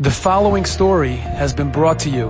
The following story has been brought to you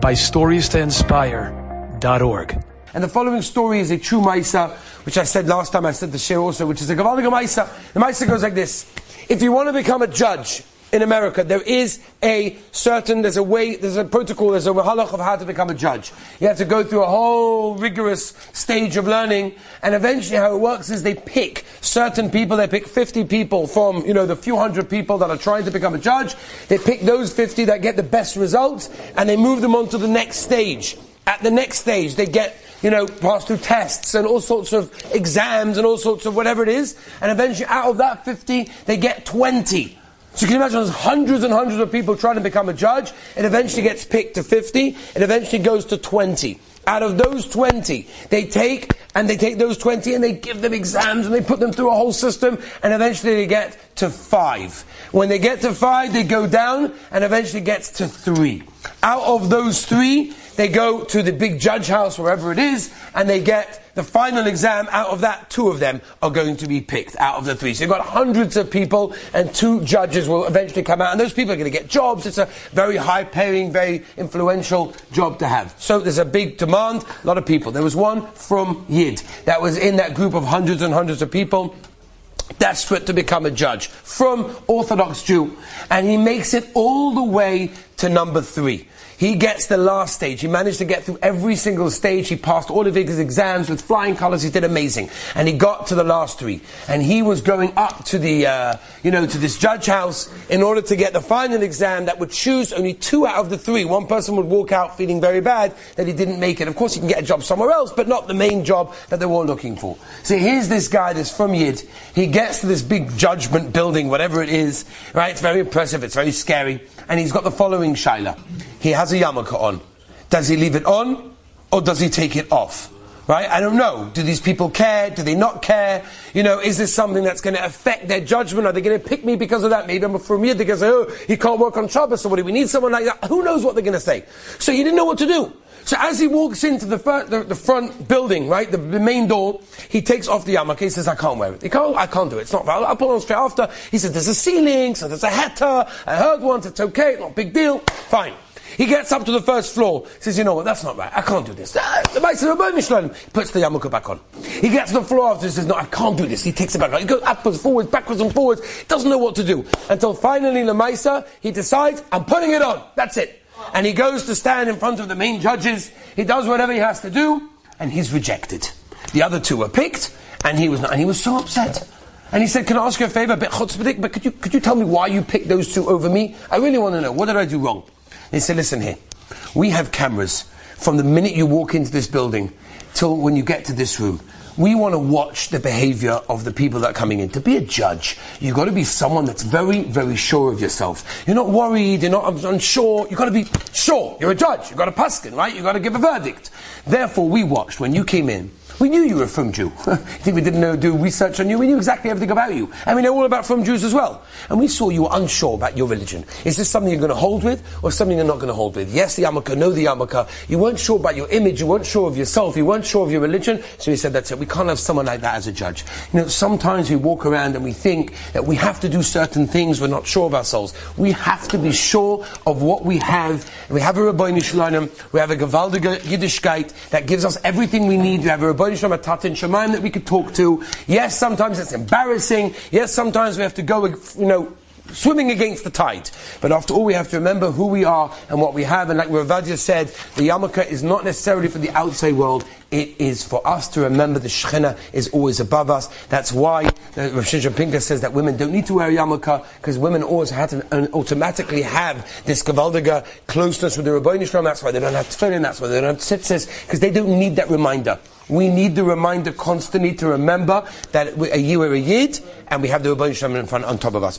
by StoriesToInspire.org. And the following story is a true Maisa, which I said last time, I said the share also, which is a Gavaliga Maisa. The Maisa goes like this. If you want to become a judge in America, there is a certain, there's a way, there's a protocol, there's a halach of how to become a judge. You have to go through a whole rigorous stage of learning, and eventually how it works is they pick certain people, they pick 50 people from, you know, the few hundred people that are trying to become a judge, they pick those 50 that get the best results, and they move them on to the next stage. At the next stage, they get, you know, pass through tests and all sorts of exams and all sorts of whatever it is, and eventually out of that 50, they get 20 so you can imagine there's hundreds and hundreds of people trying to become a judge. It eventually gets picked to 50. It eventually goes to 20. Out of those 20, they take, and they take those 20 and they give them exams and they put them through a whole system and eventually they get to 5. When they get to 5, they go down and eventually gets to 3. Out of those 3, they go to the big judge house, wherever it is, and they get the final exam. Out of that, two of them are going to be picked out of the three. So you've got hundreds of people, and two judges will eventually come out, and those people are going to get jobs. It's a very high paying, very influential job to have. So there's a big demand, a lot of people. There was one frum Yid that was in that group of hundreds and hundreds of people desperate to become a judge frum Orthodox Jew. And he makes it all the way to number three. He gets the last stage. He managed to get through every single stage. He passed all of his exams with flying colors. He did amazing. And he got to the last three. And he was going up to the, uh, you know, to this judge house in order to get the final exam that would choose only two out of the three. One person would walk out feeling very bad that he didn't make it. Of course, he can get a job somewhere else, but not the main job that they were looking for. So here's this guy that's frum Yid. He gets to this big judgment building, whatever it is, right? It's very impressive. It's very scary. And he's got the following shaila. He has a yarmulke on. Does he leave it on or does he take it off? Right? I don't know. Do these people care? Do they not care? You know, is this something that's going to affect their judgment? Are they going to pick me because of that? Maybe I'm going to say, oh, he can't work on Shabbos, so what do we need someone like that? Who knows what they're going to say? So he didn't know what to do. So as he walks into the, fir- the, the, front building, right, the, the, main door, he takes off the yarmulke. He says, I can't wear it. He can't, I can't do it. It's not, I'll, I'll put on straight after. He says, there's a ceiling, so there's a heter. I heard once, it's okay, not a big deal. Fine. He gets up to the first floor, says, you know what, that's not right. I can't do this. The Ah, the He puts the yarmulke back on. He gets to the floor after, He says, no, I can't do this. He takes it back on. He goes upwards, forwards, backwards and forwards. Doesn't know what to do. Until finally, Lemaisa, he decides, I'm putting it on. That's it. And he goes to stand in front of the main judges. He does whatever he has to do, and he's rejected. The other two were picked, and he was not, and he was so upset. And he said, Can I ask you a favor? But could you, could you tell me why you picked those two over me? I really want to know. What did I do wrong? He said, listen here, we have cameras from the minute you walk into this building till when you get to this room. We want to watch the behavior of the people that are coming in. To be a judge, you've got to be someone that's very, very sure of yourself. You're not worried, you're not unsure, you've got to be sure. You're a judge, you've got a paskin, right? You've got to give a verdict. Therefore, we watched when you came in, we knew you were frum Jew. you think we didn't know, do research on you? We knew exactly everything about you. And we know all about frum Jews as well. And we saw you were unsure about your religion. Is this something you're going to hold with or something you're not going to hold with? Yes, the yarmulke, no, the yarmulke. You weren't sure about your image. You weren't sure of yourself. You weren't sure of your religion. So we said, that's it. We can't have someone like that as a judge. You know, sometimes we walk around and we think that we have to do certain things. We're not sure of ourselves. We have to be sure of what we have. We have a Ribono Shel Olam. We have a Gewaldige Yiddishkeit that gives us everything we need. We have a Rabbi That we could talk to. Yes, sometimes it's embarrassing. Yes, sometimes we have to go, you know, swimming against the tide. But after all, we have to remember who we are and what we have. And like Rav Ovadia said, the yarmulke is not necessarily for the outside world. It is for us to remember the Shekhinah is always above us. That's why Rav Shimshon Pinkus says that women don't need to wear a yarmulke because women always have to automatically have this Gavaldiga closeness with the Ribono Shel Olam. That's why they don't have tefillin. That's why they don't have tzitzis because they don't need that reminder. We need the reminder constantly to remember that a year we're a yid and we have the Ribono Shel Olam in front on top of us.